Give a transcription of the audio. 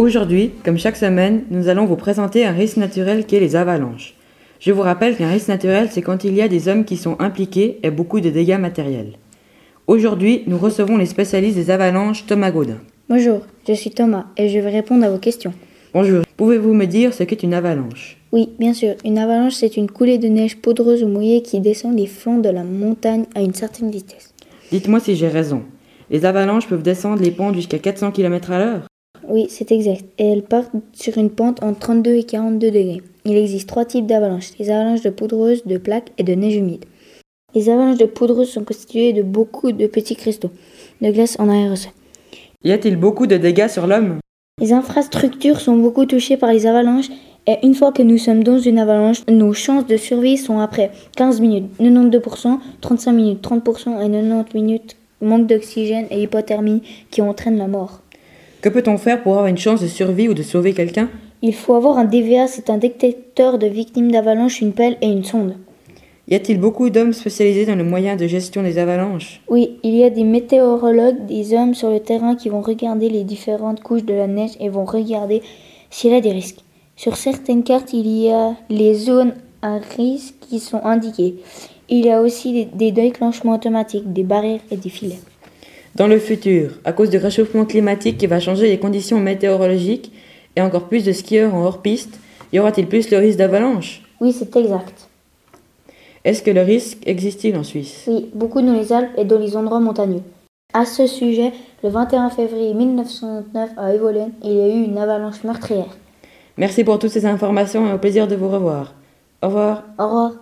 Aujourd'hui, comme chaque semaine, nous allons vous présenter un risque naturel qui est les avalanches. Je vous rappelle qu'un risque naturel, c'est quand il y a des hommes qui sont impliqués et beaucoup de dégâts matériels. Aujourd'hui, nous recevons les spécialistes des avalanches Thomas Gaudin. Bonjour, je suis Thomas et je vais répondre à vos questions. Bonjour, pouvez-vous me dire ce qu'est une avalanche? Oui, bien sûr, une avalanche c'est une coulée de neige poudreuse ou mouillée qui descend les flancs de la montagne à une certaine vitesse. Dites-moi si j'ai raison. Les avalanches peuvent descendre les pentes jusqu'à 400 km à l'heure? Oui, c'est exact. Et elles partent sur une pente entre 32 et 42 degrés. Il existe trois types d'avalanches les avalanches de poudreuse, de plaques et de neige humide. Les avalanches de poudreuse sont constituées de beaucoup de petits cristaux de glace en aérosol. Y a-t-il beaucoup de dégâts sur l'homme? Les infrastructures sont beaucoup touchées par les avalanches et une fois que nous sommes dans une avalanche, nos chances de survie sont après 15 minutes 92%, 35 minutes 30% et 90 minutes manque d'oxygène et hypothermie qui entraînent la mort. Que peut-on faire pour avoir une chance de survie ou de sauver quelqu'un? Il faut avoir un DVA, c'est un détecteur de victimes d'avalanche, une pelle et une sonde. Y a-t-il beaucoup d'hommes spécialisés dans le moyen de gestion des avalanches? Oui, il y a des météorologues, des hommes sur le terrain qui vont regarder les différentes couches de la neige et vont regarder s'il y a des risques. Sur certaines cartes, il y a les zones à risque qui sont indiquées. Il y a aussi des, des déclenchements automatiques, des barrières et des filets. Dans le futur, à cause du réchauffement climatique qui va changer les conditions météorologiques et encore plus de skieurs en hors-piste, y aura-t-il plus le risque d'avalanche? Oui, c'est exact. Est-ce que le risque existe-t-il en Suisse? Oui, beaucoup dans les Alpes et dans les endroits montagneux. À ce sujet, le 21 février 1909 à Evolen, il y a eu une avalanche meurtrière. Merci pour toutes ces informations et au plaisir de vous revoir. Au revoir. Au revoir.